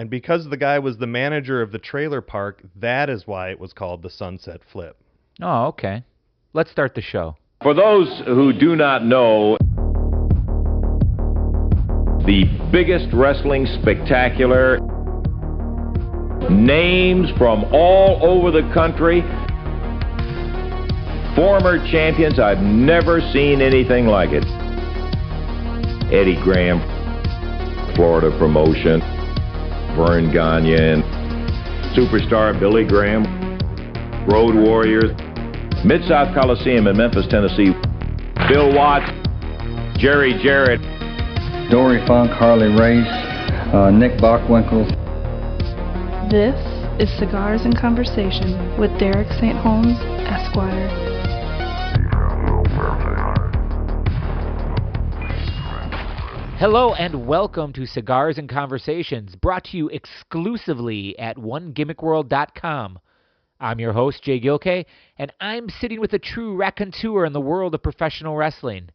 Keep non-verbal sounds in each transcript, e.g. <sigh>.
And because the guy was the manager of the trailer park, that is why it was called the Sunset Flip. Oh, okay. Let's start the show. For those who do not know, the biggest wrestling spectacular, names from all over the country, former champions. I've never seen anything like it. Eddie Graham, Florida promotion, Verne Gagne, and superstar Billy Graham, Road Warriors, Mid South Coliseum in Memphis, Tennessee, Bill Watts, Jerry Jarrett, Dory Funk, Harley Race, uh, Nick Bockwinkel. This is Cigars and Conversation with Derek St. Holmes, Esquire. Hello and welcome to Cigars and Conversations, brought to you exclusively at OneGimmickWorld.com. I'm your host, Jay Gilkay, and I'm sitting with a true raconteur in the world of professional wrestling.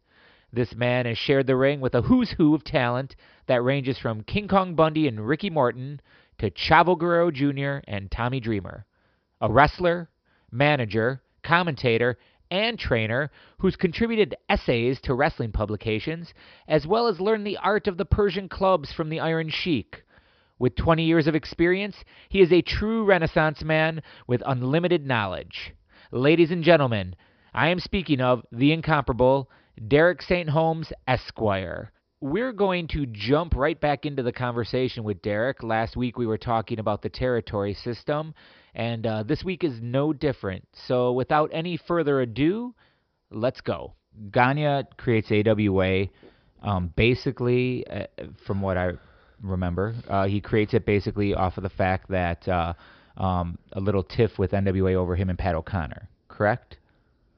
This man has shared the ring with a who's who of talent that ranges from King Kong Bundy and Ricky Morton to Chavo Guerrero Jr. and Tommy Dreamer. A wrestler, manager, commentator, and trainer who's contributed essays to wrestling publications, as well as learned the art of the Persian clubs from the Iron Sheik. With 20 years of experience, he is a true Renaissance man with unlimited knowledge. Ladies and gentlemen, I am speaking of the incomparable Derek St. Holmes, Esquire. We're going to jump right back into the conversation with Derek. Last week we were talking about the territory system, and uh, this week is no different. So, without any further ado, let's go. Gagne creates AWA. Um, basically, uh, from what I remember, uh, he creates it basically off of the fact that uh, um, a little tiff with NWA over him and Pat O'Connor. Correct?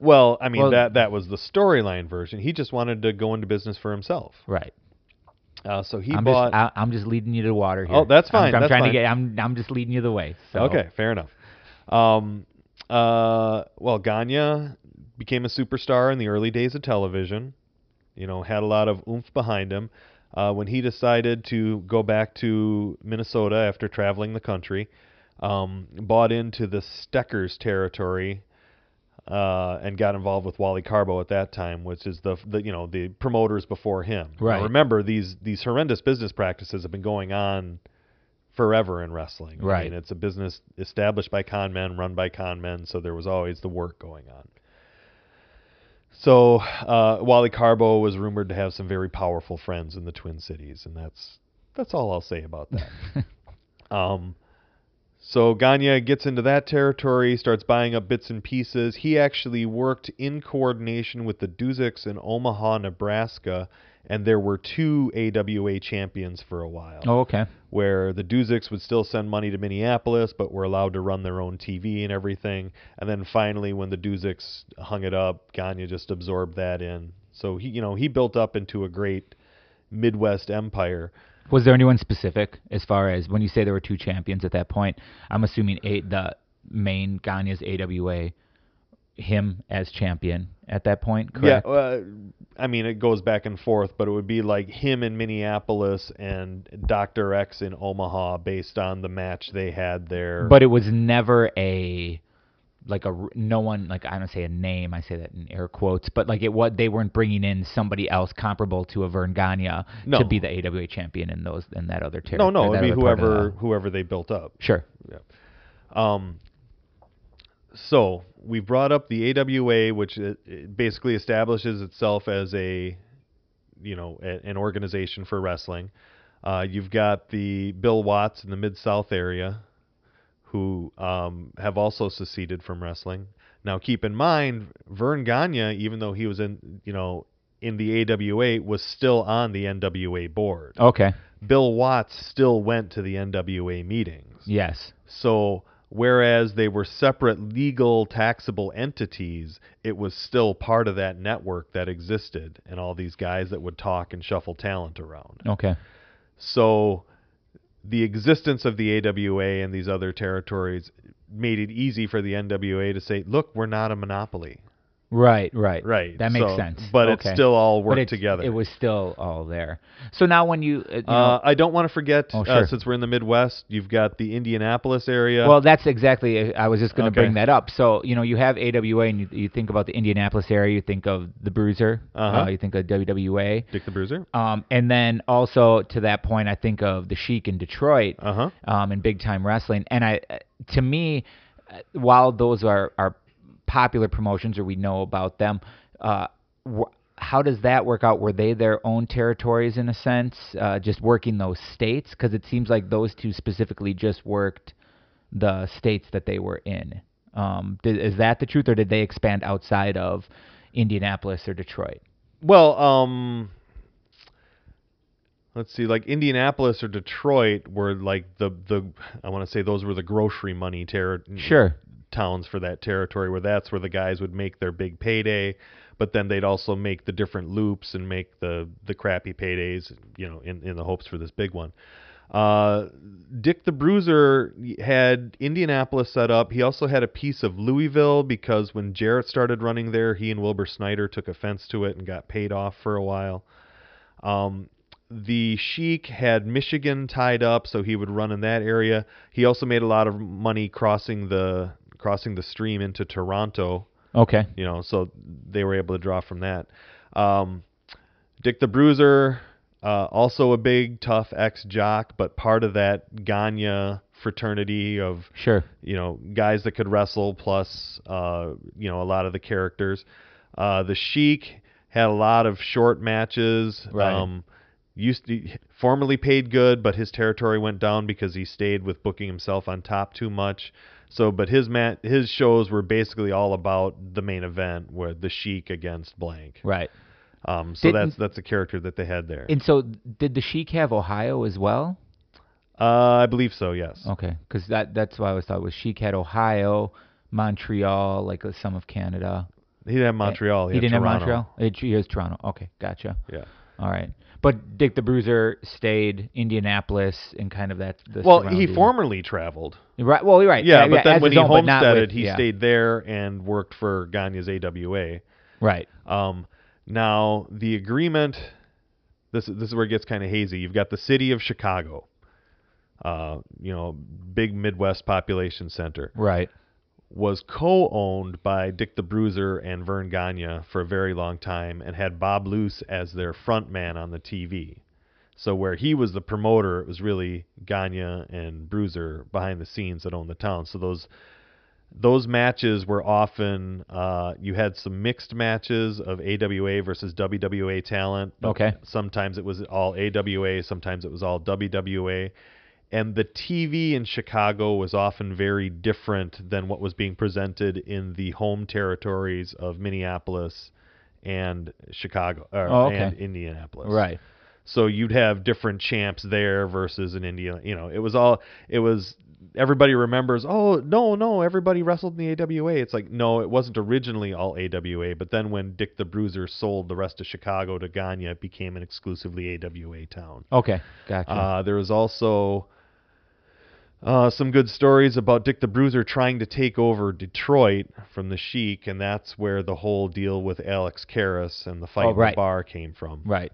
Well, I mean Well- that that was the storyline version. He just wanted to go into business for himself. Right. Uh, so he I'm bought. just I, I'm just leading you to water here. Oh, that's I'm- fine, I'm, that's trying fine. to get. I'm I'm just leading you the way. So. Okay, fair enough. Um, uh, well, Gagne became a superstar in the early days of television. You know, had a lot of oomph behind him. Uh, when he decided to go back to Minnesota after traveling the country, um, bought into the Stechers territory uh, and got involved with Wally Karbo at that time, which is the, the you know the promoters before him. Now, Right. remember these these horrendous business practices have been going on forever in wrestling. I Right. mean, it's a business established by con men, run by con men, so there was always the work going on. So uh, Wally Karbo was rumored to have some very powerful friends in the Twin Cities, and that's that's all I'll say about that. <laughs> um, so Gagne gets into that territory, starts buying up bits and pieces. He actually worked in coordination with the Duseks in Omaha, Nebraska, and there were two AWA champions for a while Oh, okay. where the Duseks would still send money to Minneapolis, but were allowed to run their own TV and everything. And then finally, when the Duseks hung it up, Gagne just absorbed that in. So he, you know, he built up into a great Midwest empire. Was there anyone specific as far as when you say there were two champions at that point? I'm assuming a, the main Gagne's AWA, him as champion at that point. Correct. Yeah, uh, I mean, it goes back and forth, but it would be like him in Minneapolis and Dr. X in Omaha based on the match they had there. But it was never a like a no one like I don't say a name I say that in air quotes but like it what they weren't bringing in somebody else comparable to a Verne Gagne No. to be the AWA champion in those in that other territory. no, no, it'd be whoever whoever they built up. Sure. Yeah. Um, so we brought up the AWA, which it, it basically establishes itself as a, you know, a, an organization for wrestling. Uh, you've got the Bill Watts in the Mid South area, who um, have also seceded from wrestling. Now, keep in mind, Verne Gagne, even though he was in, you know, in the AWA, was still on the NWA board. Okay. Bill Watts still went to the NWA meetings. Yes. So whereas they were separate legal taxable entities, it was still part of that network that existed and all these guys that would talk and shuffle talent around. Okay. So the existence of the AWA and these other territories made it easy for the NWA to say, "Look, we're not a monopoly. Right, right, Right. That makes so- sense. But okay. it's still all worked together. It was still all there. So now when you, uh, you know, uh, I don't want to forget, Oh, uh, sure. since we're in the Midwest, you've got the Indianapolis area. Well, that's exactly. I was just going to Okay. bring that up. So you know, you have AWA, and you, you think about the Indianapolis area. You think of the Bruiser. Uh-huh. Uh, you think of WWA. Dick the Bruiser. Um, and then also to that point, I think of the Sheik in Detroit. Uh huh. um, in big time wrestling. And I, uh, to me, uh, while those are are popular promotions or we know about them, uh, wh- how does that work out? Were they their own territories in a sense, uh, just working those states? Because it seems like those two specifically just worked the states that they were in. Um, did, is that the truth, or did they expand outside of Indianapolis or Detroit? Well, um, let's see, like Indianapolis or Detroit were like the the I want to say those were the grocery money terror Sure. towns for that territory where that's where the guys would make their big payday, but then they'd also make the different loops and make the the crappy paydays, you know, in in the hopes for this big one. Uh, Dick the Bruiser had Indianapolis set up. He also had a piece of Louisville because when Jarrett started running there, he and Wilbur Snyder took offense to it and got paid off for a while. Um, the Sheik had Michigan tied up, so he would run in that area. He also made a lot of money crossing the crossing the stream into Toronto Okay. you know, so they were able to draw from that. Um, Dick the Bruiser, uh, also a big, tough ex jock, but part of that Gagne fraternity of Sure. you know guys that could wrestle, plus uh, you know a lot of the characters. Uh, the Sheik had a lot of short matches. Right. Um, used to, formerly paid good, but his territory went down because he stayed with booking himself on top too much. So, but his mat his shows were basically all about the main event, where the Sheik against blank. Right. Um, so Didn't- that's that's a character that they had there. And so, did the Sheik have Ohio as well? uh, I believe so. Yes. Okay, because that that's what I always thought was Sheik had Ohio, Montreal, like uh, some of Canada. He didn't have Montreal. He, he didn't Toronto. have Montreal. He has Toronto. Okay, gotcha. Yeah. All right, but Dick the Bruiser stayed Indianapolis and kind of that. The Well, he formerly traveled. Right. Well, you're right. Yeah, but then when he own, homesteaded, with- he yeah. stayed there and worked for Gagne's AWA. Right. Um, now the agreement. This this is where it gets kind of hazy. You've got the city of Chicago. Uh, you know, big Midwest population center Right. Was co-owned by Dick the Bruiser and Vern Gagne for a very long time, and had Bob Luce as their front man on the TV. So where he was the promoter, it was really Gagne and Bruiser behind the scenes that owned the town. So those those matches were often uh, you had some mixed matches of AWA versus WWA talent. Okay. Sometimes it was all AWA, sometimes it was all WWA. And the TV in Chicago was often very different than what was being presented in the home territories of Minneapolis and Chicago or, Oh, okay. and Indianapolis. Right. So you'd have different champs there versus in India. You know, it was all it was. Everybody remembers. Oh no, no, everybody wrestled in the AWA. It's like no, it wasn't originally all AWA. But then when Dick the Bruiser sold the rest of Chicago to Gagne, it became an exclusively AWA town. Okay. Gotcha. Uh, there was also uh, some good stories about Dick the Bruiser trying to take over Detroit from the Sheik, and that's where the whole deal with Alex Karras and the fight Oh, in right. the bar came from. right.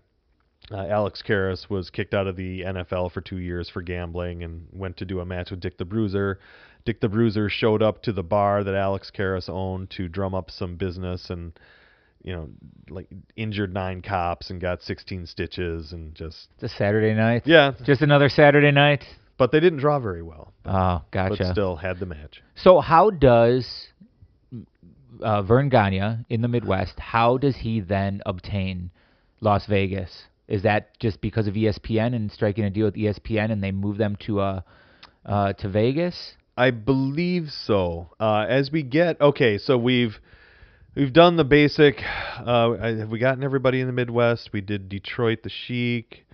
Uh, Alex Karras was kicked out of the NFL for two years for gambling and went to do a match with Dick the Bruiser. Dick the Bruiser showed up to the bar that Alex Karras owned to drum up some business and, you know, like injured nine cops and got 16 stitches and just It's a Saturday night. yeah. Just another Saturday night. But they didn't draw very well. Oh, gotcha. But still had the match. So how does uh, Verne Gagne in the Midwest? How does he then obtain Las Vegas? Is that just because of ESPN and striking a deal with ESPN, and they move them to uh, uh, to Vegas? I believe so. Uh, as we get okay, so we've we've done the basic. Uh, have we gotten everybody in the Midwest? We did Detroit, the Sheik,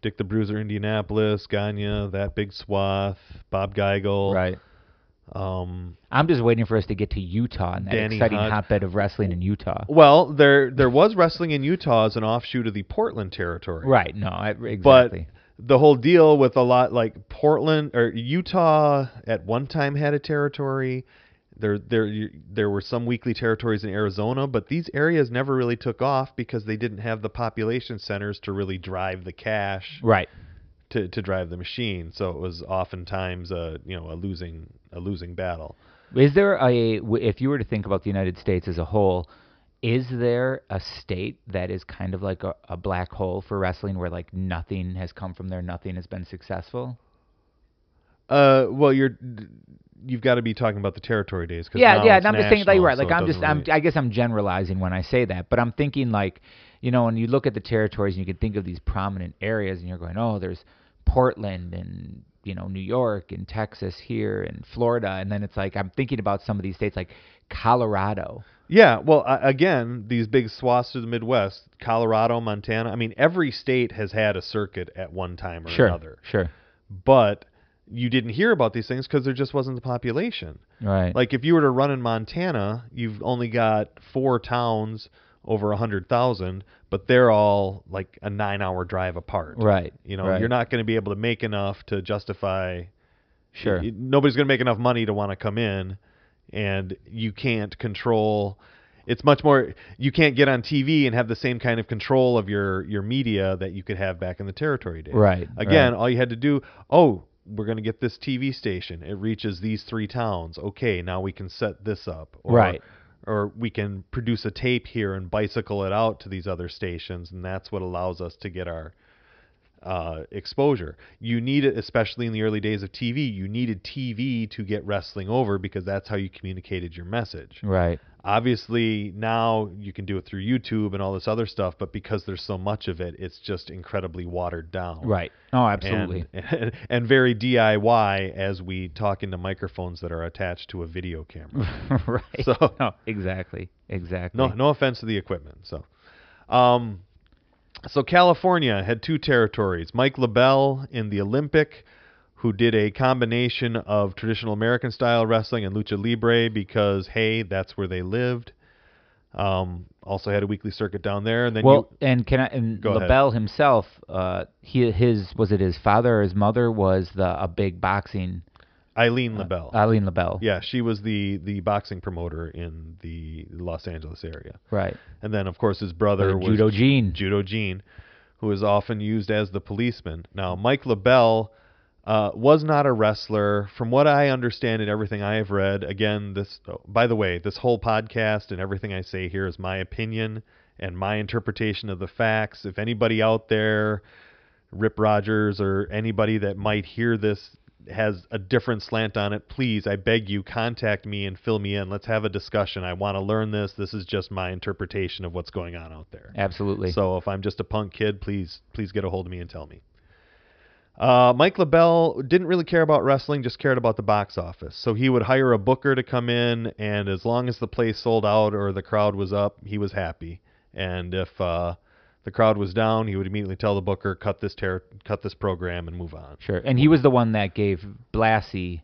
Dick the Bruiser, Indianapolis, Gagne, that big swath, Bob Geigel. Right. Um, I'm just waiting for us to get to Utah and that Danny exciting Hunt. hotbed of wrestling in Utah. well, there there was wrestling in Utah as an offshoot of the Portland territory. Right. No. I, exactly. But the whole deal with a lot like Portland or Utah at one time had a territory. There, there, there were some weekly territories in Arizona, but these areas never really took off because they didn't have the population centers to really drive the cash Right. to, to drive the machine. So it was oftentimes a you know a losing a losing battle. Is there a if you were to think about the United States as a whole, is there a state that is kind of like a, a black hole for wrestling where like nothing has come from there, nothing has been successful? Uh, well, you're you've got to be talking about the territory days. 'cause Yeah, yeah. And I'm just saying, like, right? Like, it I'm just, I'm, really- I guess I'm generalizing when I say that, but I'm thinking like, you know, when you look at the territories and you can think of these prominent areas, and you're going, oh, there's Portland and you know New York and Texas here and Florida, and then it's like I'm thinking about some of these states like Colorado. Yeah, well, uh, again, these big swaths of the Midwest, Colorado, Montana. I mean, every state has had a circuit at one time or Sure, another. sure, But you didn't hear about these things because there just wasn't the population. right, Like if you were to run in Montana, you've only got four towns over a hundred thousand, but they're all like a nine-hour drive apart. right. You know, right. you're not going to be able to make enough to justify. sure. y- Nobody's going to make enough money to want to come in, and you can't control. It's much more. You can't get on TV and have the same kind of control of your your media that you could have back in the territory days. Right, Again, right. all you had to do. Oh, we're going to get this TV station. It reaches these three towns. Okay, now we can set this up. Or, Right. Or we can produce a tape here and bicycle it out to these other stations, and that's what allows us to get our uh, exposure. You need it, especially in the early days of TV. You needed TV to get wrestling over because that's how you communicated your message. Right. Obviously, now you can do it through YouTube and all this other stuff, but because there's so much of it, it's just incredibly watered down. Right. Oh, absolutely. And, <laughs> and very DIY as we talk into microphones that are attached to a video camera. <laughs> right. So- <laughs> no, exactly. Exactly. No, no offense to the equipment. So, um, so California had two territories. Mike LeBell in the Olympic, who did a combination of traditional American style wrestling and lucha libre because hey, that's where they lived. Um, also had a weekly circuit down there, and then Well, you, and can I and Go ahead. LeBell himself, uh, he his was it his father or his mother was the a big boxing Aileen LeBell. Aileen LeBell. yeah, she was the the boxing promoter in the Los Angeles area, Right. and then of course his brother Uh, was Judo Gene. Judo Gene, who is often used as the policeman. Now, Mike LeBell uh, was not a wrestler. From what I understand and everything I have read, again, this, oh, by the way, this whole podcast and everything I say here is my opinion and my interpretation of the facts. If anybody out there, Rip Rogers or anybody that might hear this has a different slant on it, please, I beg you, contact me and fill me in. Let's have a discussion. I want to learn this. This is just my interpretation of what's going on out there. Absolutely. So if I'm just a punk kid, please please get a hold of me and tell me. Uh, Mike LeBell didn't really care about wrestling, just cared about the box office. So he would hire a booker to come in, and as long as the place sold out or the crowd was up, he was happy. And if uh, the crowd was down, he would immediately tell the booker, "Cut this ter- cut this program and move on." Sure. And he was the one that gave Blassie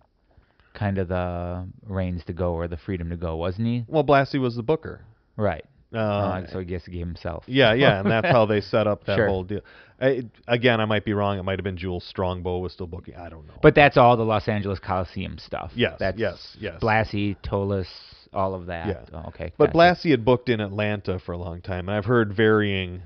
kind of the reins to go or the freedom to go, wasn't he? Well, Blassie was the booker. Right. Uh, Uh, so I guess he gave himself. Yeah, yeah, and that's how they set up <laughs> that Sure. whole deal. I, again, I might be wrong. It might have been Jules Strongbow was still booking. I don't know. But that's all the Los Angeles Coliseum stuff. Yes, That's yes, yes. Blassie, Tolos, all of that. Yeah. Oh, okay. But gotcha. Blassie had booked in Atlanta for a long time, and I've heard varying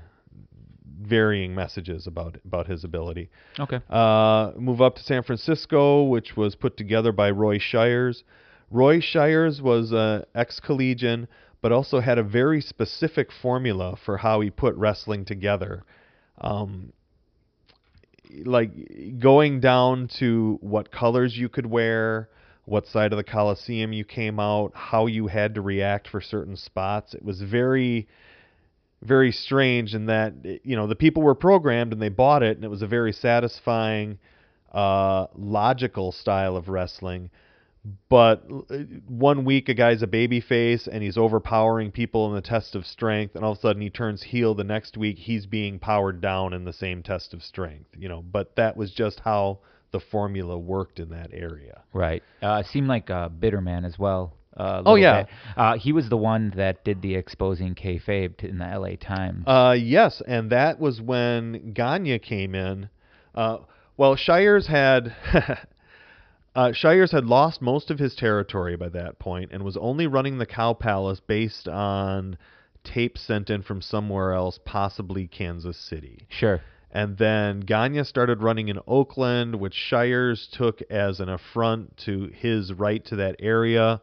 varying messages about about his ability. Okay. Uh, move up to San Francisco, which was put together by Roy Shires. Roy Shires was a ex-collegian, but also had a very specific formula for how he put wrestling together. Um, like going down to what colors you could wear, what side of the Coliseum you came out, how you had to react for certain spots. It was very very strange in that you know the people were programmed and they bought it and it was a very satisfying uh logical style of wrestling but uh, one week a guy's a baby face and he's overpowering people in the test of strength and all of a sudden he turns heel the next week he's being powered down in the same test of strength you know but that was just how the formula worked in that area Right. Uh, seemed like uh, Bitterman as well. Uh, Oh, yeah. Uh, he was the one that did the exposing kayfabe t- in the L.A. Times. Uh, yes, and that was when Gagne came in. Uh, well, Shires had <laughs> Uh, Shires had lost most of his territory by that point and was only running the Cow Palace based on tapes sent in from somewhere else, possibly Kansas City. Sure. And then Gagne started running in Oakland, which Shires took as an affront to his right to that area.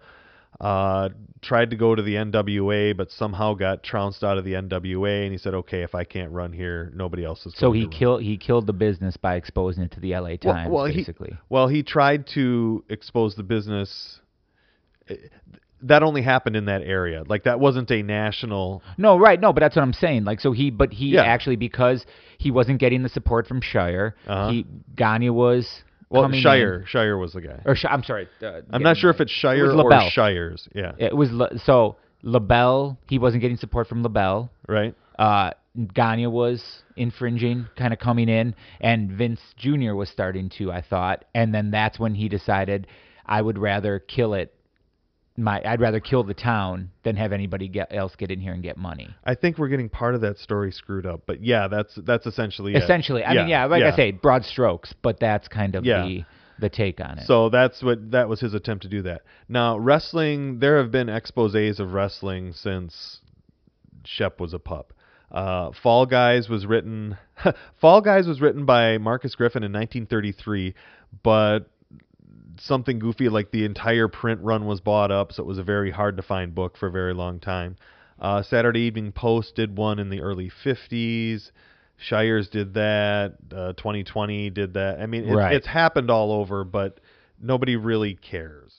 Uh, tried to go to the NWA, but somehow got trounced out of the NWA. And he said, "Okay, if I can't run here, nobody else is." So he killed he killed the business by exposing it to the LA Times, well, he- basically. Well, he tried to expose the business. That only happened in that area. Like that wasn't a national. No, right, no, but that's what I'm saying. Like, so he, but he Yeah. actually because he wasn't getting the support from Shire, Uh-huh. he Gagne was Well, coming in- Shire. Shire was the guy. or I'm sorry, uh, I'm not sure if it's Shire was or Shires. Yeah. It was La- so LeBell. He wasn't getting support from LeBell. Right. Uh, Gagne was infringing, kind of coming in, and Vince Jr. was starting to. I thought, and then that's when he decided I would rather kill it. My, I'd rather kill the town than have anybody get, else get in here and get money. I think we're getting part of that story screwed up, but yeah, that's that's essentially it. Essentially, I mean, yeah, like I say, broad strokes, but that's kind of Yeah. the the take on it. So that's what that was his attempt to do that. Now, wrestling, there have been exposés of wrestling since Shep was a pup. Uh, Fall Guys was written <laughs> Fall Guys was written by Marcus Griffin in 1933, but something goofy like the entire print run was bought up, so it was a very hard to find book for a very long time. Uh, Saturday Evening Post did one in the early 50s. Shires did that. Uh, 2020 did that. I mean, it's, Right. it's happened all over, but nobody really cares.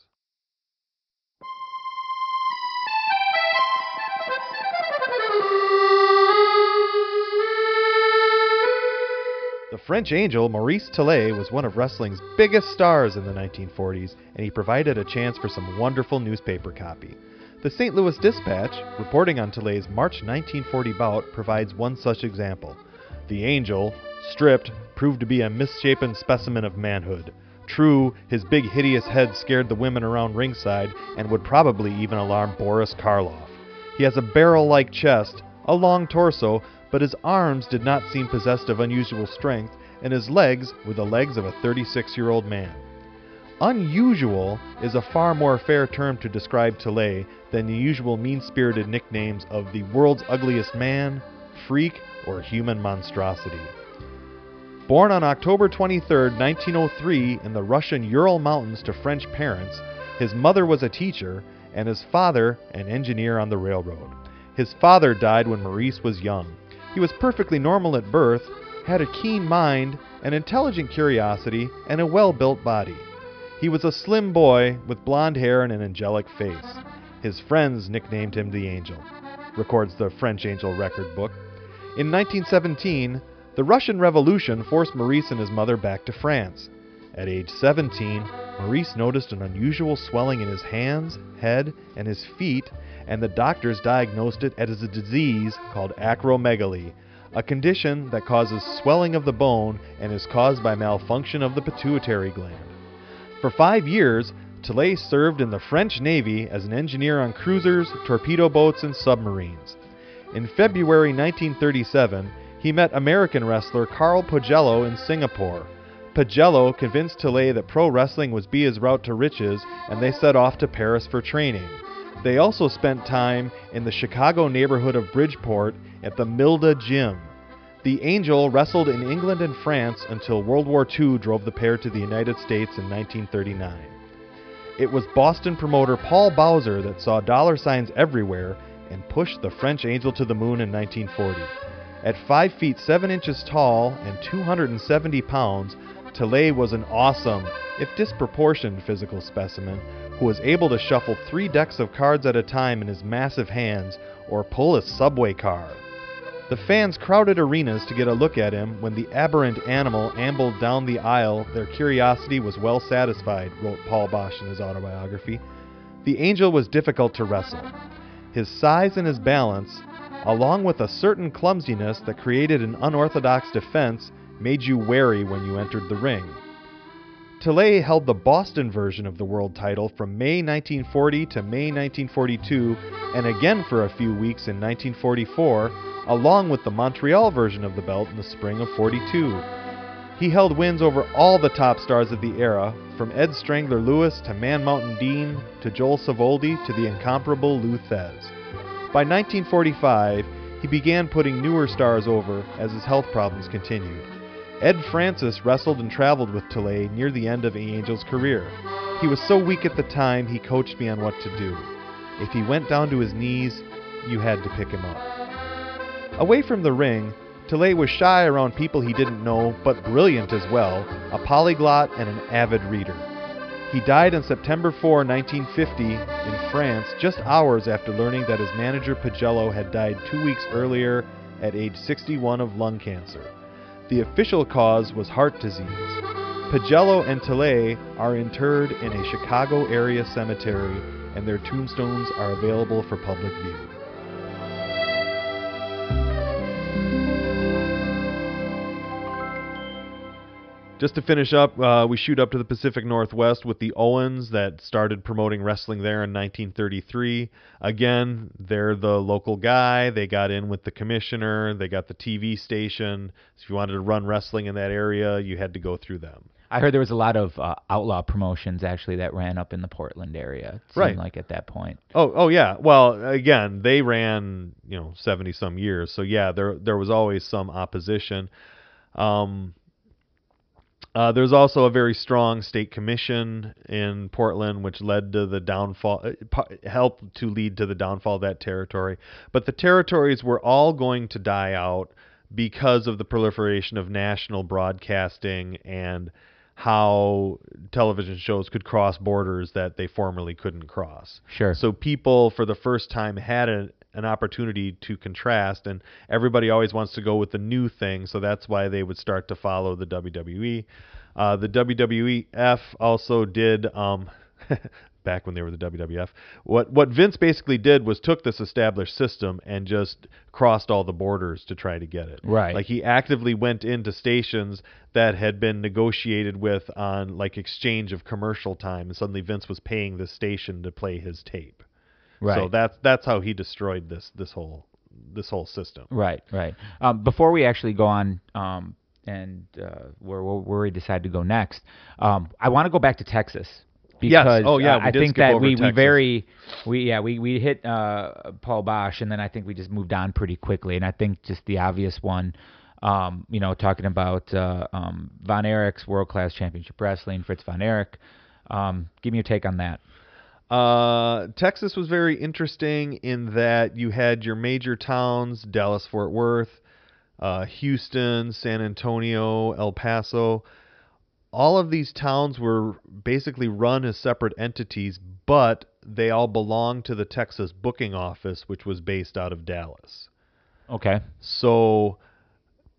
The French angel Maurice Tillet was one of wrestling's biggest stars in the 1940s, and he provided a chance for some wonderful newspaper copy. The St. Louis Dispatch, reporting on Tillet's March 1940 bout, provides one such example. The angel, stripped, proved to be a misshapen specimen of manhood. True, his big hideous head scared the women around ringside and would probably even alarm Boris Karloff. He has a barrel like chest, a long torso, but his arms did not seem possessed of unusual strength, and his legs were the legs of a 36 year old man. Unusual is a far more fair term to describe Tillet than the usual mean spirited nicknames of the world's ugliest man, freak, or human monstrosity. Born on October 23, 1903, in the Russian Ural Mountains to French parents, his mother was a teacher and his father an engineer on the railroad. His father died when Maurice was young. He was perfectly normal at birth, had a keen mind, an intelligent curiosity, and a well built body. He was a slim boy with blond hair and an angelic face. His friends nicknamed him the Angel, records the French Angel record book. In 1917, the Russian Revolution forced Maurice and his mother back to France. At age 17, Maurice noticed an unusual swelling in his hands, head, and his feet, and the doctors diagnosed it as a disease called acromegaly, a condition that causes swelling of the bone and is caused by malfunction of the pituitary gland. For five years, Tillet served in the French Navy as an engineer on cruisers, torpedo boats, and submarines. In February 1937, he met American wrestler Karl Pojello in Singapore. Pojello convinced Tillet that pro wrestling was be his route to riches, and they set off to Paris for training. They also spent time in the Chicago neighborhood of Bridgeport at the Milda Gym. The Angel wrestled in England and France until World War II drove the pair to the United States in 1939. It was Boston promoter Paul Bowser that saw dollar signs everywhere and pushed the French Angel to the moon in 1940. At 5 feet 7 inches tall and 270 pounds, Tillet was an awesome, if disproportioned, physical specimen who was able to shuffle three decks of cards at a time in his massive hands or pull a subway car. The fans crowded arenas to get a look at him when the aberrant animal ambled down the aisle. Their curiosity was well satisfied, wrote Paul Boesch in his autobiography. The angel was difficult to wrestle. His size and his balance, along with a certain clumsiness that created an unorthodox defense, made you wary when you entered the ring. Tillet held the Boston version of the world title from May 1940 to May 1942, and again for a few weeks in 1944, along with the Montreal version of the belt in the spring of 42. He held wins over all the top stars of the era, from Ed Strangler Lewis to Man Mountain Dean to Joel Savoldi to the incomparable Lou Thesz. By 1945, he began putting newer stars over as his health problems continued. Ed Francis wrestled and traveled with Tillet near the end of Angel's career. He was so weak at the time, he coached me on what to do. If he went down to his knees, you had to pick him up. Away from the ring, Tillet was shy around people he didn't know, but brilliant as well, a polyglot and an avid reader. He died on September 4, 1950, in France, just hours after learning that his manager Pojello had died two weeks earlier at age 61 of lung cancer. The official cause was heart disease. Pojello and Tillet are interred in a Chicago area cemetery, and their tombstones are available for public view. Just to finish up, uh, we shoot up to the Pacific Northwest with the Owens that started promoting wrestling there in 1933. Again, they're the local guy. They got in with the commissioner. They got the TV station. So if you wanted to run wrestling in that area, you had to go through them. I heard there was a lot of uh, outlaw promotions actually that ran up in the Portland area. It seemed Right. like at that point. Oh, oh yeah. Well, again, they ran, you know, 70 some years. So yeah, there there was always some opposition. Um uh, there's also a very strong state commission in Portland, which led to the downfall, uh, helped to lead to the downfall of that territory. But the territories were all going to die out because of the proliferation of national broadcasting and how television shows could cross borders that they formerly couldn't cross. Sure. So people, for the first time, had a, an opportunity to contrast, and everybody always wants to go with the new thing. So that's why they would start to follow the WWE. Uh, the WWF also did. Um, <laughs> back when they were the WWF, what what Vince basically did was took this established system and just crossed all the borders to try to get it. Right. Like he actively went into stations that had been negotiated with on like exchange of commercial time, and suddenly Vince was paying the station to play his tape. Right. So that's that's how he destroyed this this whole this whole system. Right, right. Um, before we actually go on um, and uh, where, where we decide to go next, um, I want to go back to Texas Yes. because Oh, yeah, uh, I think that we, we very we yeah we we hit uh, Paul Boesch and then I think we just moved on pretty quickly and I think just the obvious one. Um, you know, talking about uh, um, Von Erich's World Class Championship Wrestling, Fritz Von Erich. Um, give me your take on that. Uh, Texas was very interesting in that you had your major towns, Dallas, Fort Worth, uh, Houston, San Antonio, El Paso. All of these towns were basically run as separate entities, but they all belonged to the Texas booking office, which was based out of Dallas. Okay. So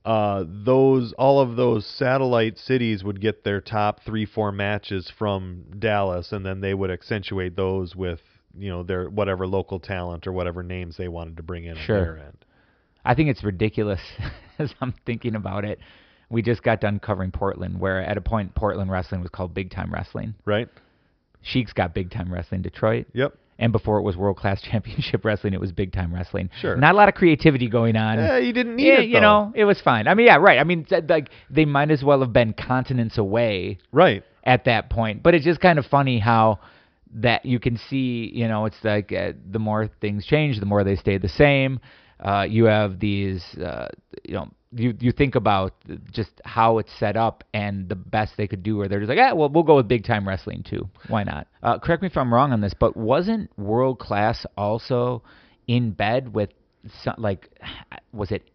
uh, those all of those satellite cities would get their top three four matches from Dallas, and then they would accentuate those with you know their whatever local talent or whatever names they wanted to bring in Sure. on their end. I think it's ridiculous <laughs> as I'm thinking about it. We just got done covering Portland, where at a point Portland wrestling was called Big Time Wrestling. Right? Sheik's got Big Time Wrestling Detroit, Yep. And before it was World Class <laughs> Championship Wrestling, it was Big Time Wrestling. Sure. Not a lot of creativity going on. Yeah, you didn't need Yeah, it. you know, it was fine. I mean, yeah, right. I mean, like they might as well have been continents away Right. at that point. But it's just kind of funny how that you can see, you know, it's like uh, the more things change, the more they stay the same. Uh, you have these, uh, you know, you you think about just how it's set up and the best they could do, where they're just like, yeah, well, we'll go with big time wrestling too. Why not? Uh, correct me if I'm wrong on this, but wasn't world class also in bed with some, like, was it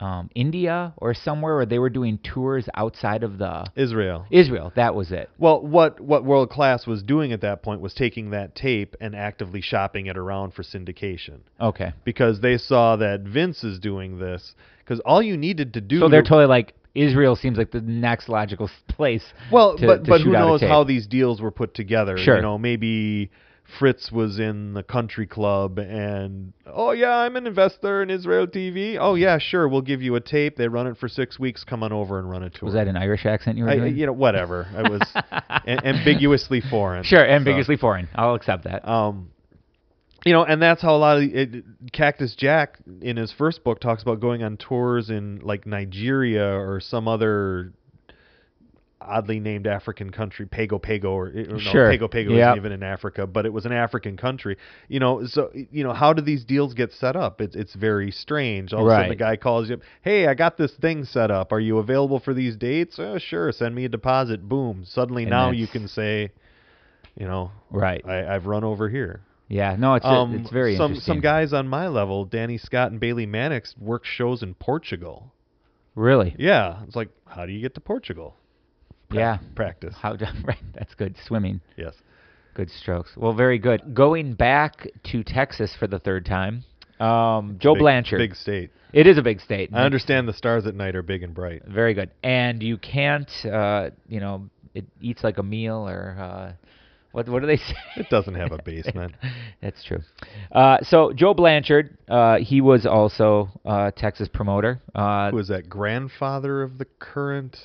um, India or somewhere where they were doing tours outside of the Israel. Israel? That was it. Well, what what World Class was doing at that point was taking that tape and actively shopping it around for syndication Okay. because they saw that Vince is doing this because all you needed to do So they're totally like Israel seems like the next logical place. Well, to- but to but who knows how these deals were put together? Sure. You know, maybe Fritz was in the country club and oh yeah, I'm an investor in Israel TV. Oh yeah, sure, we'll give you a tape. They run it for six weeks. Come on over and run a tour. was that an Irish accent you were I, doing? you know, whatever. It was <laughs> a- ambiguously foreign. sure, So, ambiguously foreign. I'll accept that. um, you know, and that's how a lot of it, Cactus Jack in his first book talks about going on tours in like Nigeria or some other oddly named African country, Pago Pago, or, or no, Pago Pago Yep. isn't even in Africa, but it was an African country. You know, so you know, how do these deals get set up? It's it's very strange. All of a sudden, the guy calls you up, "Hey, I got this thing set up. Are you available for these dates? Oh, sure. Send me a deposit. Boom. Suddenly, And now you can say, you know, Right. I, I've run over here. Yeah. No, it's Um, it's very some interesting. some guys on my level, Danny Scott and Bailey Mannix, work shows in Portugal. really. Yeah, it's like, how do you get to Portugal? Prac- Yeah. practice. How <laughs> right? That's good. Swimming. Yes. Good strokes. Well, very good. Going back to Texas for the third time. Um, Joe Big- Blanchard. Big state. It is a big state. I understand the stars at night are big and bright. Very good. And you can't, uh, you know, it eats like a meal or uh, what? What do they <laughs> say? It doesn't have a basement. <laughs> That's true. Uh, so Joe Blanchard, uh, he was also uh, Texas promoter. Uh, Who is that? Grandfather of the current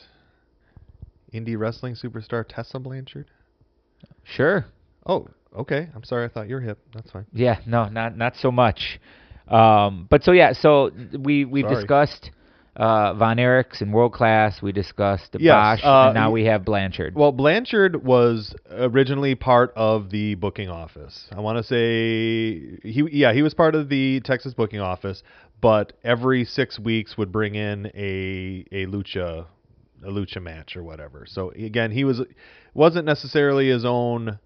indie wrestling superstar Tessa Blanchard? sure. Oh, okay. I'm sorry. I thought you were hip. That's fine. Yeah. No, not not so much. Um, but so yeah. So we we've Sorry. discussed uh, Von Erichs and world class. We discussed Yes, Boesch, uh, and now we have Blanchard. Well, Blanchard was originally part of the booking office. I want to say he, yeah, he was part of the Texas booking office, but every six weeks would bring in a a lucha a lucha match or whatever. So again, he was wasn't necessarily his own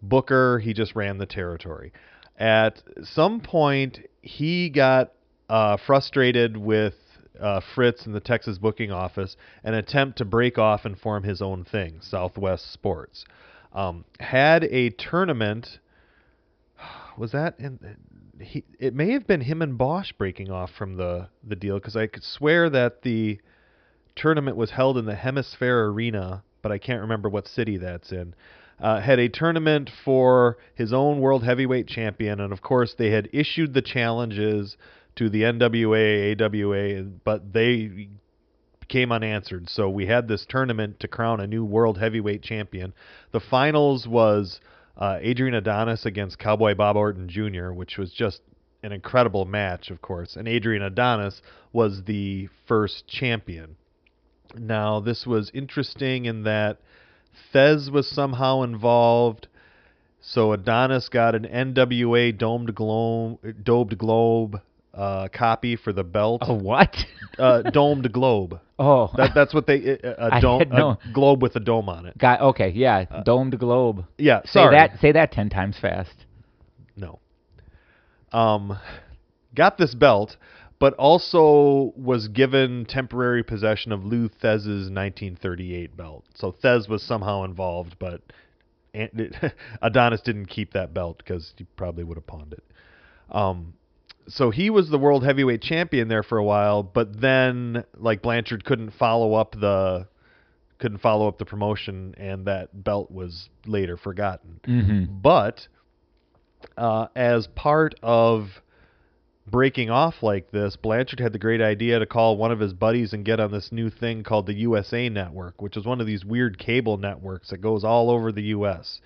booker. He just ran the territory. At some point, he got uh, frustrated with uh, Fritz and the Texas booking office an attempt to break off and form his own thing, Southwest Sports. Um, had a tournament. <sighs> Was that in? He, it may have been him and Boesch breaking off from the the deal because I could swear that the tournament was held in the HemisFair Arena, but I can't remember what city that's in. Uh, had a tournament for his own world heavyweight champion, and of course they had issued the challenges to the NWA, AWA, but they came unanswered. So we had this tournament to crown a new world heavyweight champion. The finals was uh, Adrian Adonis against Cowboy Bob Orton Jr., which was just an incredible match, of course. And Adrian Adonis was the first champion. Now, this was interesting in that Thesz was somehow involved. So Adonis got an NWA domed globe, domed globe uh, copy for the belt. oh what? Uh, domed globe. <laughs> oh, That, that's what they a, <laughs> a I dome no- a globe with a dome on it. got okay. Yeah, domed globe. Yeah, Say sorry. that. Say that ten times fast. No. Um, got this belt, but also was given temporary possession of Lou Thesz's 1938 belt. So Thesz was somehow involved, but <laughs> Adonis didn't keep that belt because he probably would have pawned it. Um, so he was the world heavyweight champion there for a while, but then like Blanchard couldn't follow up the couldn't follow up the promotion, and that belt was later forgotten. Mm-hmm. But uh, as part of breaking off like this, Blanchard had the great idea to call one of his buddies and get on this new thing called the USA Network, which is one of these weird cable networks that goes all over the U.S.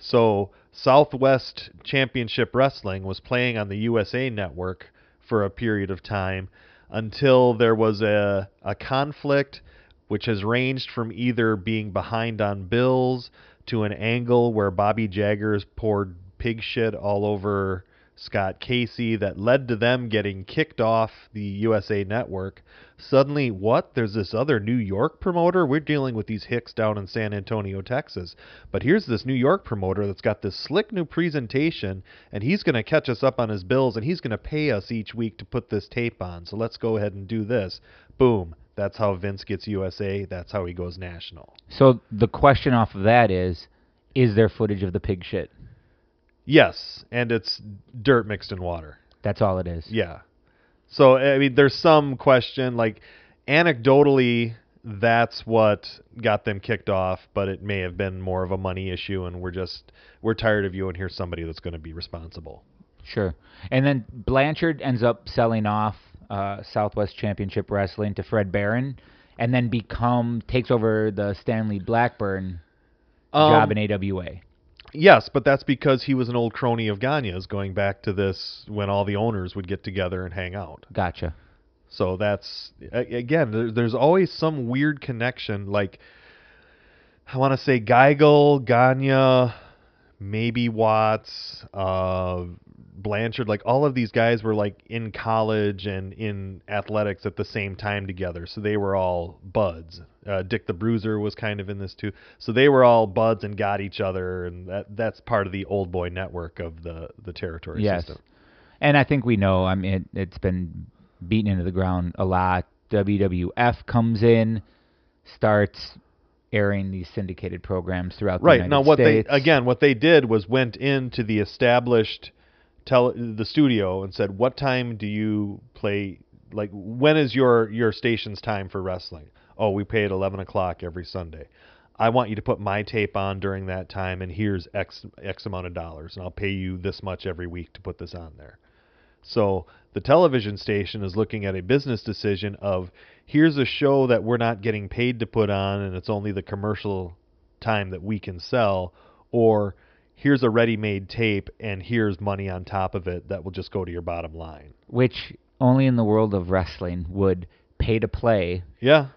So Southwest Championship Wrestling was playing on the USA Network for a period of time until there was a, a conflict which has ranged from either being behind on bills to an angle where Bobby Jaggers poured pig shit all over Scott Casey that led to them getting kicked off the USA Network. Suddenly, what? There's this other New York promoter? We're dealing with these hicks down in San Antonio, Texas. But here's this New York promoter that's got this slick new presentation, and he's going to catch us up on his bills, and he's going to pay us each week to put this tape on. So let's go ahead and do this. Boom. That's how Vince gets USA. That's how he goes national. So the question off of that is, is there footage of the pig shit? Yes, and it's dirt mixed in water. That's all it is. Yeah. So I mean, there's some question. Like anecdotally, that's what got them kicked off, but it may have been more of a money issue, and we're just we're tired of you, and here's somebody that's going to be responsible. Sure. And then Blanchard ends up selling off uh, Southwest Championship Wrestling to Fred Barron, and then become takes over the Stanley Blackburn job Um, in AWA. Yes, but that's because he was an old crony of Gagne's, going back to this when all the owners would get together and hang out. Gotcha. So that's again, there's always some weird connection. Like I want to say Geigel, Gagne, maybe Watts, uh, Blanchard, like all of these guys were like in college and in athletics at the same time together. So they were all buds. Uh, Dick the Bruiser was kind of in this too. So they were all buds and got each other, and that that's part of the old boy network of the the territory Yes. system. And I think we know. I mean, it, it's been beaten into the ground a lot. WWF comes in, starts airing these syndicated programs throughout the Right United now, what States. they again, what they did was went into the established tele the studio and said, "What time do you play? Like, when is your your station's time for wrestling? Oh, we pay at eleven o'clock every Sunday. I want you to put my tape on during that time, and here's x x amount of dollars, and I'll pay you this much every week to put this on there." So the television station is looking at a business decision of here's a show that we're not getting paid to put on and it's only the commercial time that we can sell or here's a ready-made tape and here's money on top of it that will just go to your bottom line. which only in the world of wrestling would pay to play Yeah.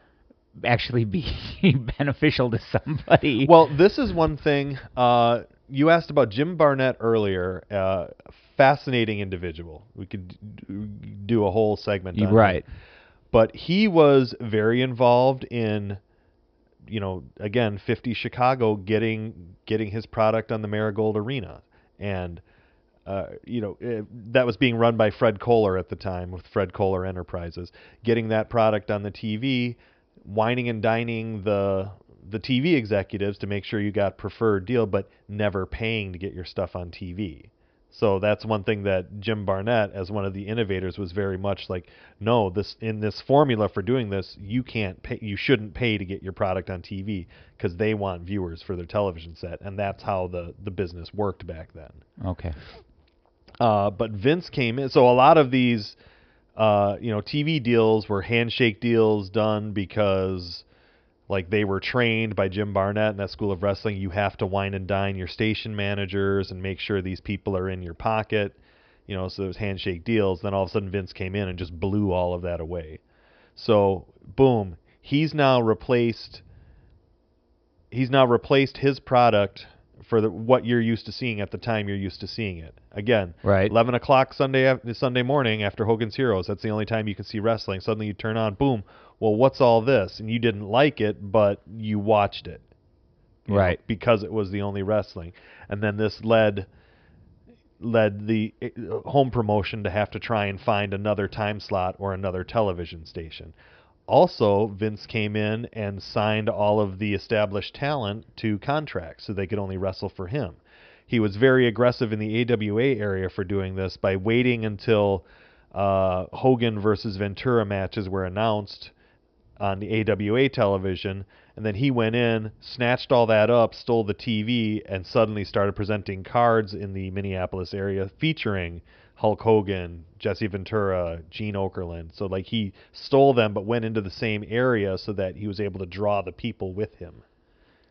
actually be <laughs> beneficial to somebody. Well, this is one thing. Uh, you asked about Jim Barnett earlier. Uh, fascinating individual. We could do a whole segment on him. right. but he was very involved in you know again 50 chicago getting getting his product on the marigold arena and uh, you know it, that was being run by fred kohler at the time with fred kohler enterprises getting that product on the tv wining and dining the the tv executives to make sure you got preferred deal but never paying to get your stuff on tv so that's one thing that Jim Barnett, as one of the innovators, was very much like, no, this in this formula for doing this, you can't pay, you shouldn't pay to get your product on TV because they want viewers for their television set, and that's how the the business worked back then. Okay. Uh, but Vince came in, so a lot of these, uh, you know, TV deals were handshake deals done because, like, they were trained by Jim Barnett in that school of wrestling. You have to wine and dine your station managers and make sure these people are in your pocket, you know. So there's handshake deals. Then all of a sudden Vince came in and just blew all of that away. So boom, he's now replaced. He's now replaced his product for the, what you're used to seeing at the time you're used to seeing it. Again, Right. 11 o'clock Sunday Sunday morning after Hogan's Heroes. That's the only time you can see wrestling. Suddenly you turn on, boom. Well, what's all this? And you didn't like it, but you watched it, you know, Right. because it was the only wrestling. And then this led led the uh, home promotion to have to try and find another time slot or another television station. Also, Vince came in and signed all of the established talent to contracts so they could only wrestle for him. He was very aggressive in the AWA area for doing this by waiting until uh, Hogan versus Ventura matches were announced on the AWA television, and then he went in, snatched all that up, stole the TV, and suddenly started presenting cards in the Minneapolis area featuring Hulk Hogan, Jesse Ventura, Gene Okerlund. So like he stole them, but went into the same area so that he was able to draw the people with him.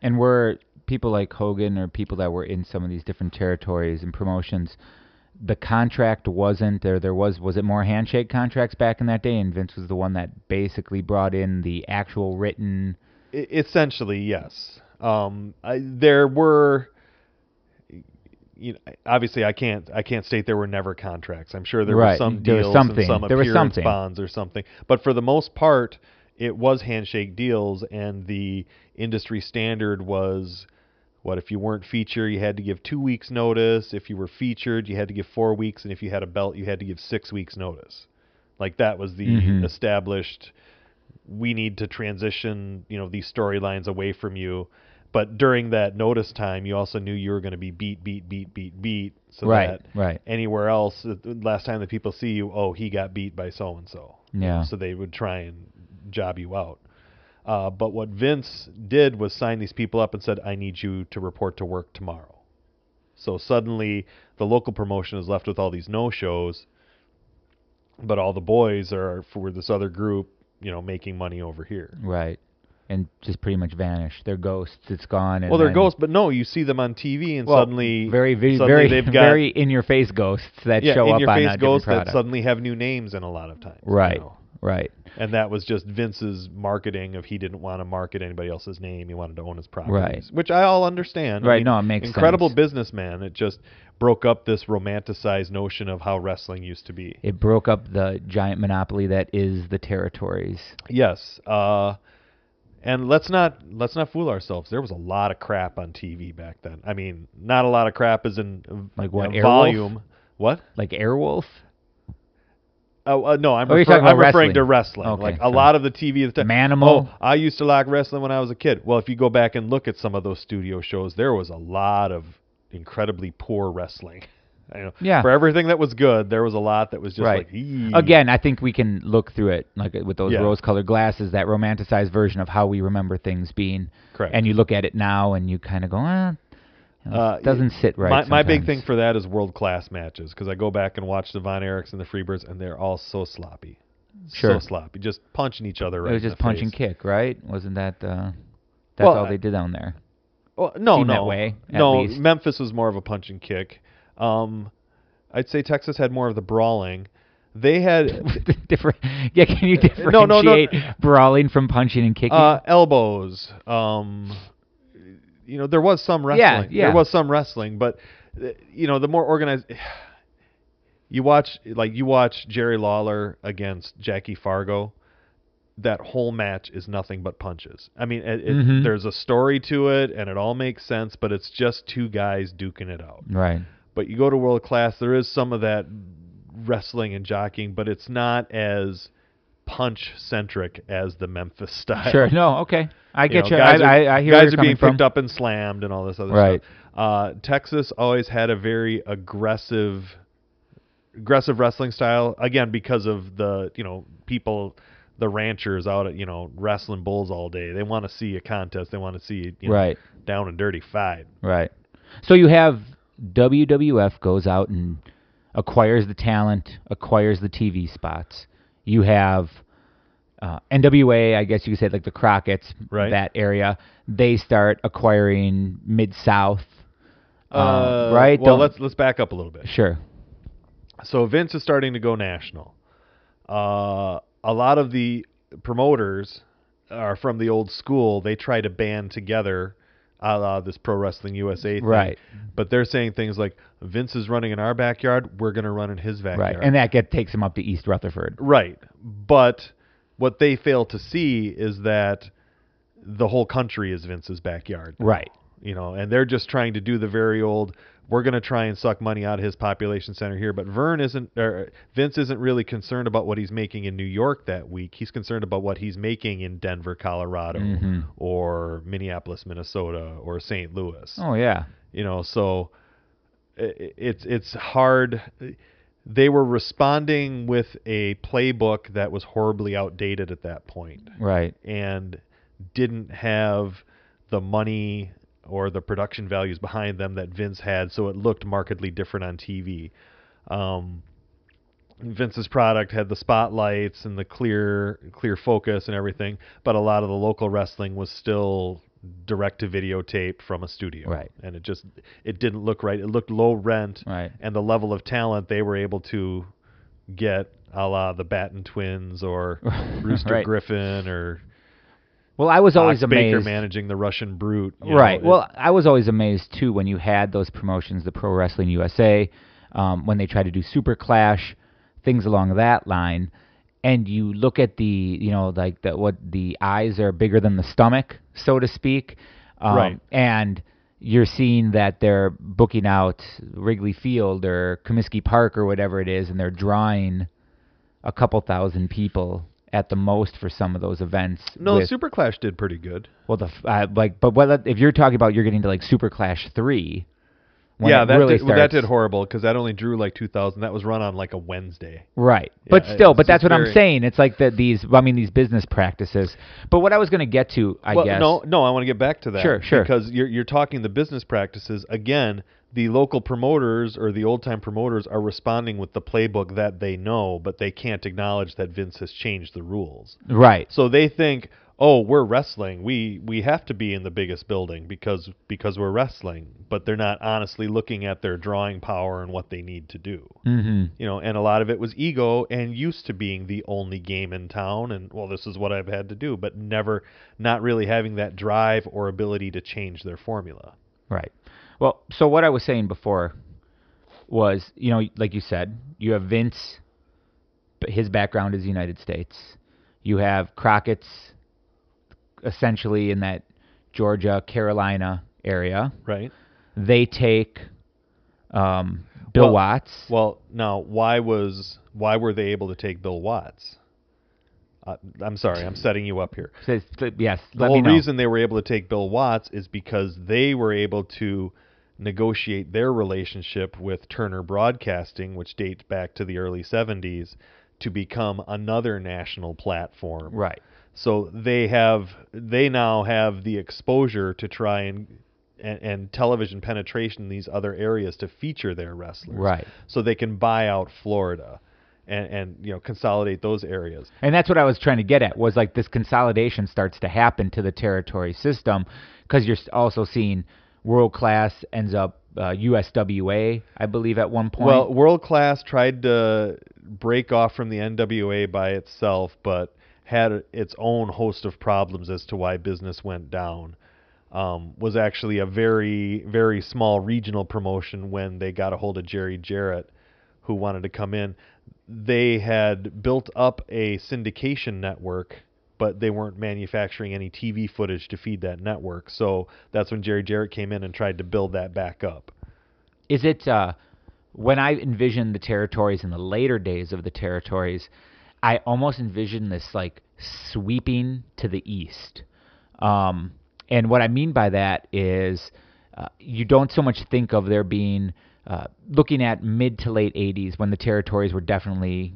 And were people like Hogan or people that were in some of these different territories and promotions, the contract wasn't there. There was was it more handshake contracts back in that day, and Vince was the one that basically brought in the actual written. Essentially, yes. Um, I, there were, you know, obviously, I can't, I can't state there were never contracts. I'm sure there Right, were some there deals something. and some There appearance something. bonds or something. But for the most part, it was handshake deals, and the industry standard was. What if you weren't featured? You had to give two weeks notice. If you were featured, you had to give four weeks, and if you had a belt, you had to give six weeks notice. Like that was the Mhm. established we need to transition, you know, these storylines away from you. But during that notice time, you also knew you were going to be beat, beat, beat, beat, beat. So Right, that right. anywhere else, the last time that people see you, oh, he got beat by so and so. Yeah. So they would try and job you out. Uh, but what Vince did was sign these people up and said, I need you to report to work tomorrow. So suddenly the local promotion is left with all these no shows, but all the boys are for this other group, you know, making money over here. Right. And just pretty much vanish. They're ghosts. It's gone. And Well, they're then- ghosts, but no, you see them on TV and Well, suddenly very, very, suddenly very, very in your face ghosts that show up. yeah, show in up your on face a different ghosts product. that suddenly have new names in a lot of times. you Right. know. right. and that was just Vince's marketing of he didn't want to market anybody else's name. He wanted to own his properties, Right. which I all understand. I Right, mean, no, it makes incredible sense. businessman. It just broke up this romanticized notion of how wrestling used to be. It broke up the giant monopoly that is the territories. Yes. Uh, and let's not let's not fool ourselves. There was a lot of crap on TV back then. I mean, not a lot of crap as in Like what, uh, Airwolf? volume. What? Like Airwolf? Oh uh, no, I'm, Oh, refer- I'm referring to wrestling. wrestling. Okay, like a sorry. lot of the TV at the time. Manimal? Oh, I used to like wrestling when I was a kid. Well, if you go back and look at some of those studio shows, there was a lot of incredibly poor wrestling. <laughs> I know. Yeah. For everything that was good, there was a lot that was just right. like "Ee." Again, I think we can look through it like with those Yeah. rose-colored glasses, that romanticized version of how we remember things being. Correct. And you look at it now and you kind of go, you know, Uh, it doesn't sit right. My, my big thing for that is world class matches because I go back and watch the Von Erichs and the Freebirds and they're all so sloppy, Sure. so sloppy, just punching each other. Right it was just punch and kick, right? Wasn't that uh, that's Well, all they did down there? Well, no, Seemed no, that way, no. least. Memphis was more of a punch and kick. Um, I'd say Texas had more of the brawling. They had <laughs> Different. Yeah, can you differentiate <laughs> No, no, no. brawling from punching and kicking? uh, elbows. Um, you know, there was some wrestling. Yeah, yeah. There was some wrestling, but uh, you know, the more organized. <sighs> You watch like you watch Jerry Lawler against Jackie Fargo. That whole match is nothing but punches. I mean, it, it, Mhm. there's a story to it, and it all makes sense, but it's just two guys duking it out. right. But you go to world class, there is some of that wrestling and jockeying, but it's not as punch centric as the Memphis <laughs> style. Sure. No. Okay. I get you. know, guys I, are, I, I hear guys you're are being from. picked up and slammed and all this other Right. stuff. Uh, Texas always had a very aggressive, aggressive wrestling style. Again, because of the you know people, the ranchers out at you know wrestling bulls all day. They want to see a contest. They want to see you know, Right. down and dirty fight. Right. So you have WWF goes out and acquires the talent, acquires the TV spots. You have uh, NWA, I guess you could say like the Crockett's, Right. that area. They start acquiring Mid South. Uh, right? Well, Don't- let's let's back up a little bit. Sure. So Vince is starting to go national. Uh, a lot of the promoters are from the old school. They try to band together, a la this Pro Wrestling USA thing. Right. But they're saying things like, "Vince is running in our backyard. We're going to run in his backyard." Right. And that get takes him up to East Rutherford. Right. But what they fail to see is that the whole country is Vince's backyard. Right. You know, and they're just trying to do the very old we're going to try and suck money out of his population center here, but Vern isn't or Vince isn't really concerned about what he's making in New York that week. He's concerned about what he's making in Denver, Colorado Mhm. or Minneapolis, Minnesota or St. Louis Oh yeah. you know so it's it's hard they were responding with a playbook that was horribly outdated at that point Right. and didn't have the money or the production values behind them that Vince had so it looked markedly different on TV um Vince's product had the spotlights and the clear clear focus and everything, but a lot of the local wrestling was still direct to videotape from a studio. Right. And it just it didn't look right. It looked low rent Right. and the level of talent they were able to get a la the Batten twins or <laughs> Rooster Right. Griffin or Well, I was always Baker amazed. managing the Russian brute. Right. know, it- well, I was always amazed too when you had those promotions, the Pro Wrestling USA, um, when they tried to do Super Clash, things along that line, and you look at the, you know, like the what the eyes are bigger than the stomach, so to speak, um, Right. And you're seeing that they're booking out Wrigley Field or Comiskey Park or whatever it is, and they're drawing a couple thousand people at the most for some of those events. no, with- Super Clash did pretty good. well, the uh, like, but what if you're talking about you're getting to like Super Clash three? Yeah, that really did, well, that did horrible because that only drew like 2,000. That was run on like a Wednesday. Right, Yeah, but still, but that's what I'm saying. It's like that these, I mean, these business practices. But what I was going to get to, I well, guess, no, no, I want to get back to that. Sure, sure. Because you're you're talking the business practices again. The local promoters or the old time promoters are responding with the playbook that they know, but they can't acknowledge that Vince has changed the rules. right, So they think, oh, we're wrestling. We we have to be in the biggest building because because we're wrestling, but they're not honestly looking at their drawing power and what they need to do. Mm-hmm. You know, and a lot of it was ego and used to being the only game in town and well, this is what I've had to do, but never not really having that drive or ability to change their formula. Right. Well, so what I was saying before was, you know, like you said, you have Vince, but his background is United States. You have Crockett's essentially in that Georgia, Carolina area. Right? They take um, Bill Well- Watts. Well, now why was why were they able to take Bill Watts? Uh, I'm sorry, I'm setting you up here. <laughs> Th- yes, The whole reason they were able to take Bill Watts is because they were able to negotiate their relationship with Turner Broadcasting, which dates back to the early 70s, to become another national platform. Right. So they have they now have the exposure to try and and, and television penetration in these other areas to feature their wrestlers. Right. So they can buy out Florida and and you know consolidate those areas. And that's what I was trying to get at was like this consolidation starts to happen to the territory system because you're also seeing world class ends up uh, USWA, I believe, at one point. Well, World Class tried to break off from the NWA by itself, but had its own host of problems as to why business went down. Um, was actually a very, very small regional promotion when they got a hold of Jerry Jarrett, who wanted to come in. They had built up a syndication network, but they weren't manufacturing any TV footage to feed that network. So that's when Jerry Jarrett came in and tried to build that back up. is it uh, when I envision the territories in the later days of the territories, I almost envision this like sweeping to the east. Um, and what I mean by that is uh, you don't so much think of there being uh, looking at mid to late 80s when the territories were definitely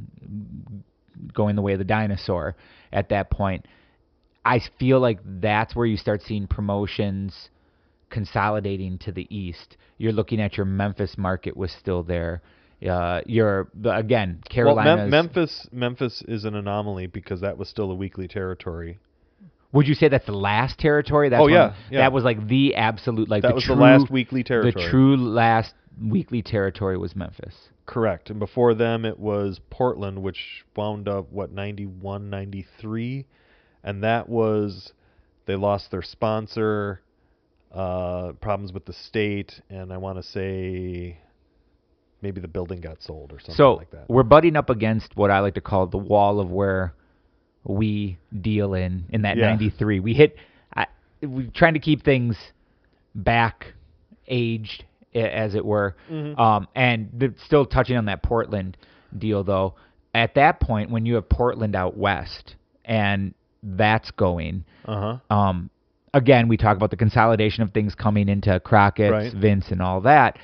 going the way of the dinosaur at that point. I feel like that's where you start seeing promotions consolidating to the east. You're looking at your Memphis market was still there. Uh, your again Carolina. Well, Mem- Memphis, Memphis is an anomaly because that was still a weekly territory. Would you say that's the last territory? That's Oh, yeah, yeah. That was like the absolute like that the was true, the last weekly territory. The true last weekly territory was Memphis. Correct. And before them, it was Portland, which wound up what 91, 93, and that was they lost their sponsor, uh, problems with the state, and I want to say maybe the building got sold or something so like that. we're butting up against what I like to call the wall of where we deal in in that Yeah. 93. We hit I, we're trying to keep things back aged as it were. Mm-hmm. Um, and still touching on that Portland deal though, at that point when you have Portland out west and that's going Uh huh. um, again, we talk about the consolidation of things coming into Crockett, Right. Vince, and all that.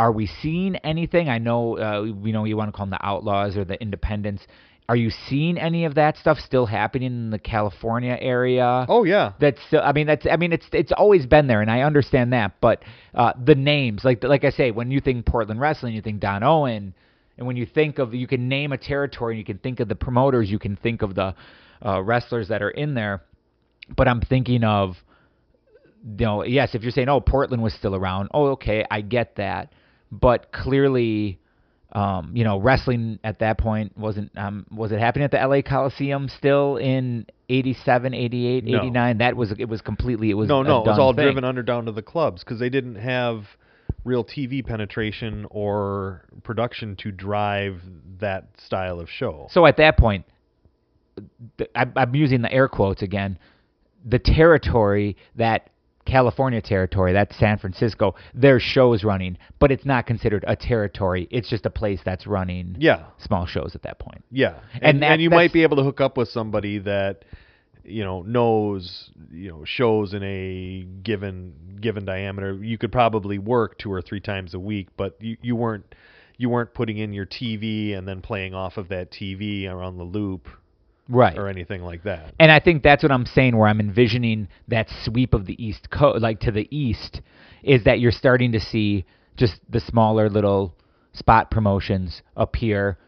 Are we seeing anything? I know, uh, you know, you want to call them the outlaws or the independents. Are you seeing any of that stuff still happening in the California area? Oh yeah. That's still, I mean that's I mean it's it's always been there and I understand that but uh, the names like like I say when you think Portland wrestling you think Don Owen and when you think of you can name a territory and you can think of the promoters you can think of the uh, wrestlers that are in there but I'm thinking of you know yes if you're saying oh Portland was still around oh okay I get that but clearly um, you know, wrestling at that point wasn't um, was it happening at the LA Coliseum still in 87, 88, No. 89? That was it was completely it was no, no, it was all thing. driven under down to the clubs because they didn't have real TV penetration or production to drive that style of show. So at that point, I'm using the air quotes again. The territory that California territory, that's San Francisco. There's shows running, but it's not considered a territory. It's just a place that's running yeah, small shows at that point. Yeah, And and that- and you might be able to hook up with somebody that you know knows you know shows in a given given diameter. You could probably work two or three times a week, but you, you weren't you weren't putting in your TV and then playing off of that TV around the loop Right. or anything like that. And I think that's what I'm saying where I'm envisioning that sweep of the East Coast, like to the east, is that you're starting to see just the smaller little spot promotions appear,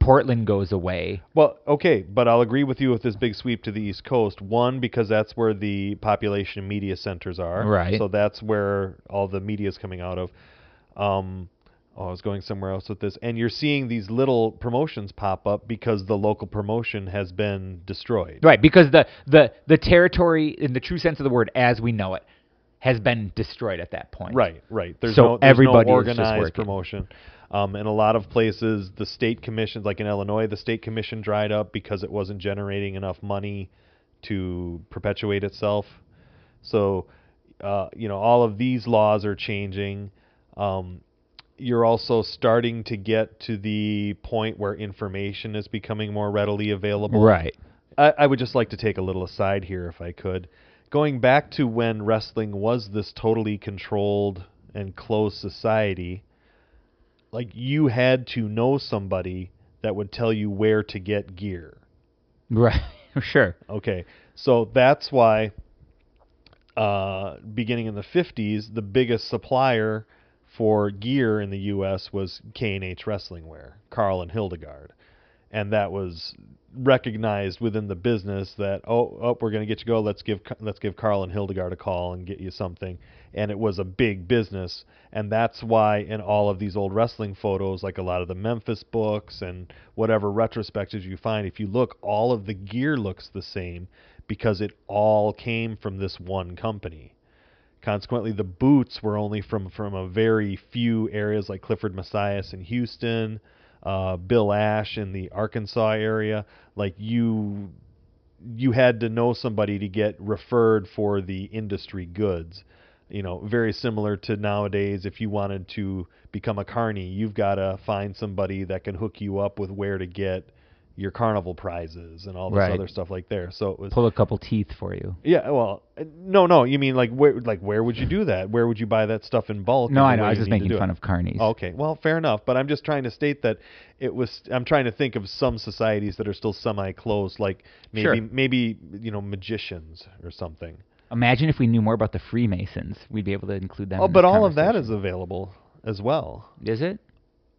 Portland goes away. Well, okay, but I'll agree with you with this big sweep to the East Coast. One, because that's where the population media centers are. Right. So that's where all the media is coming out of. Um, oh, I was going somewhere else with this. And you're seeing these little promotions pop up because the local promotion has been destroyed. Right, because the the the territory in the true sense of the word as we know it has been destroyed at that point. Right, right. There's So no there's everybody no organized promotion. Um, in a lot of places, the state commissions, like in Illinois, the state commission dried up because it wasn't generating enough money to perpetuate itself. So, uh, you know, all of these laws are changing. Um, you're also starting to get to the point where information is becoming more readily available. Right. I, I would just like to take a little aside here, if I could. Going back to when wrestling was this totally controlled and closed society, like you had to know somebody that would tell you where to get gear. Right. <laughs> sure. Okay, so that's why, uh, beginning in the 50s, the biggest supplier for gear in the U.S. was K&H Wrestling Wear, Carl and Hildegard, and that was recognized within the business that oh, oh we're going to get you go. Let's give let's give Carl and Hildegard a call and get you something. And it was a big business. And that's why in all of these old wrestling photos like a lot of the Memphis books and whatever retrospectives you find if you look all of the gear looks the same because it all came from this one company consequently the boots were only from from a very few areas like Clifford Messias in Houston uh, Bill Ash in the Arkansas area. Like you, you had to know somebody to get referred for the industry goods. You know, very similar to nowadays. If you wanted to become a carney, you've got to find somebody that can hook you up with where to get your carnival prizes and all this Right. other stuff like there. So it was Pull a couple teeth for you. yeah, well, uh, no, no. You mean like where, like where would you do that? Where would you buy that stuff in bulk? No, I know. I was just making fun it? of carnies. Okay, well, fair enough. But I'm just trying to state that it was. I'm trying to think of some societies that are still semi-closed, like maybe Sure. maybe you know magicians or something. Imagine if we knew more about the Freemasons. We'd be able to include them. oh, in but all of that is available as well. Is it?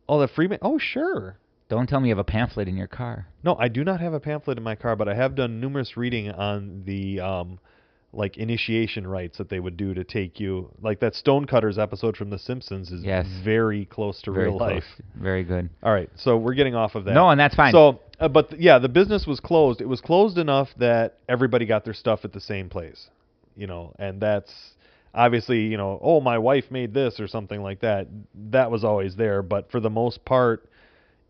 Oh, the Freeman. Oh, sure. Don't tell me you have a pamphlet in your car. No, I do not have a pamphlet in my car, but I have done numerous reading on the um, like initiation rites that they would do to take you. Like that Stonecutters episode from The Simpsons is Yes. very close to Very real close. life. Very good. All right, so we're getting off of that. No, and that's fine. So, uh, but th- yeah, the business was closed. It was closed enough that everybody got their stuff at the same place, you know, and that's obviously, you know, oh, my wife made this or something like that. That was always there, but for the most part,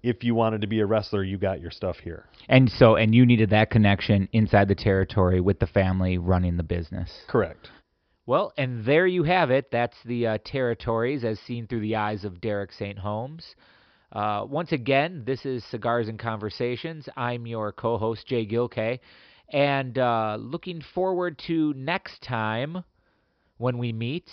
if you wanted to be a wrestler, you got your stuff here. And so, and you needed that connection inside the territory with the family running the business. Correct. Well, and there you have it. That's the uh, territories as seen through the eyes of Derek St. Holmes. Uh, once again, this is Cigars and Conversations. I'm your co host, Jay Gilkay. And uh, looking forward to next time when we meet,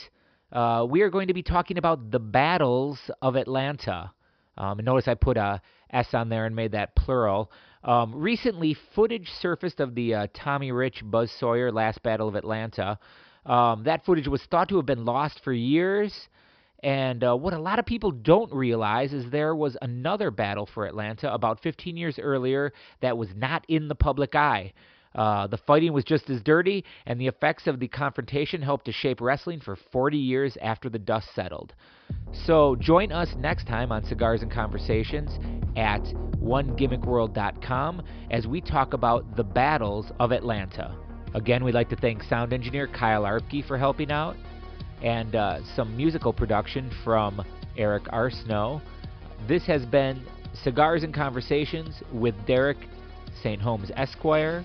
uh, we are going to be talking about the battles of Atlanta. Um, and notice I put a S on there and made that plural. Um, recently, footage surfaced of the uh, Tommy Rich Buzz Sawyer last Battle of Atlanta. Um, that footage was thought to have been lost for years. And uh, what a lot of people don't realize is there was another battle for Atlanta about 15 years earlier that was not in the public eye. Uh, the fighting was just as dirty, and the effects of the confrontation helped to shape wrestling for 40 years after the dust settled. So join us next time on Cigars and Conversations at onegimmickworld.com as we talk about the battles of Atlanta. Again, we'd like to thank sound engineer Kyle Arpke for helping out, and uh, some musical production from Eric R. Snow. This has been Cigars and Conversations with Derek St. Holmes Esquire,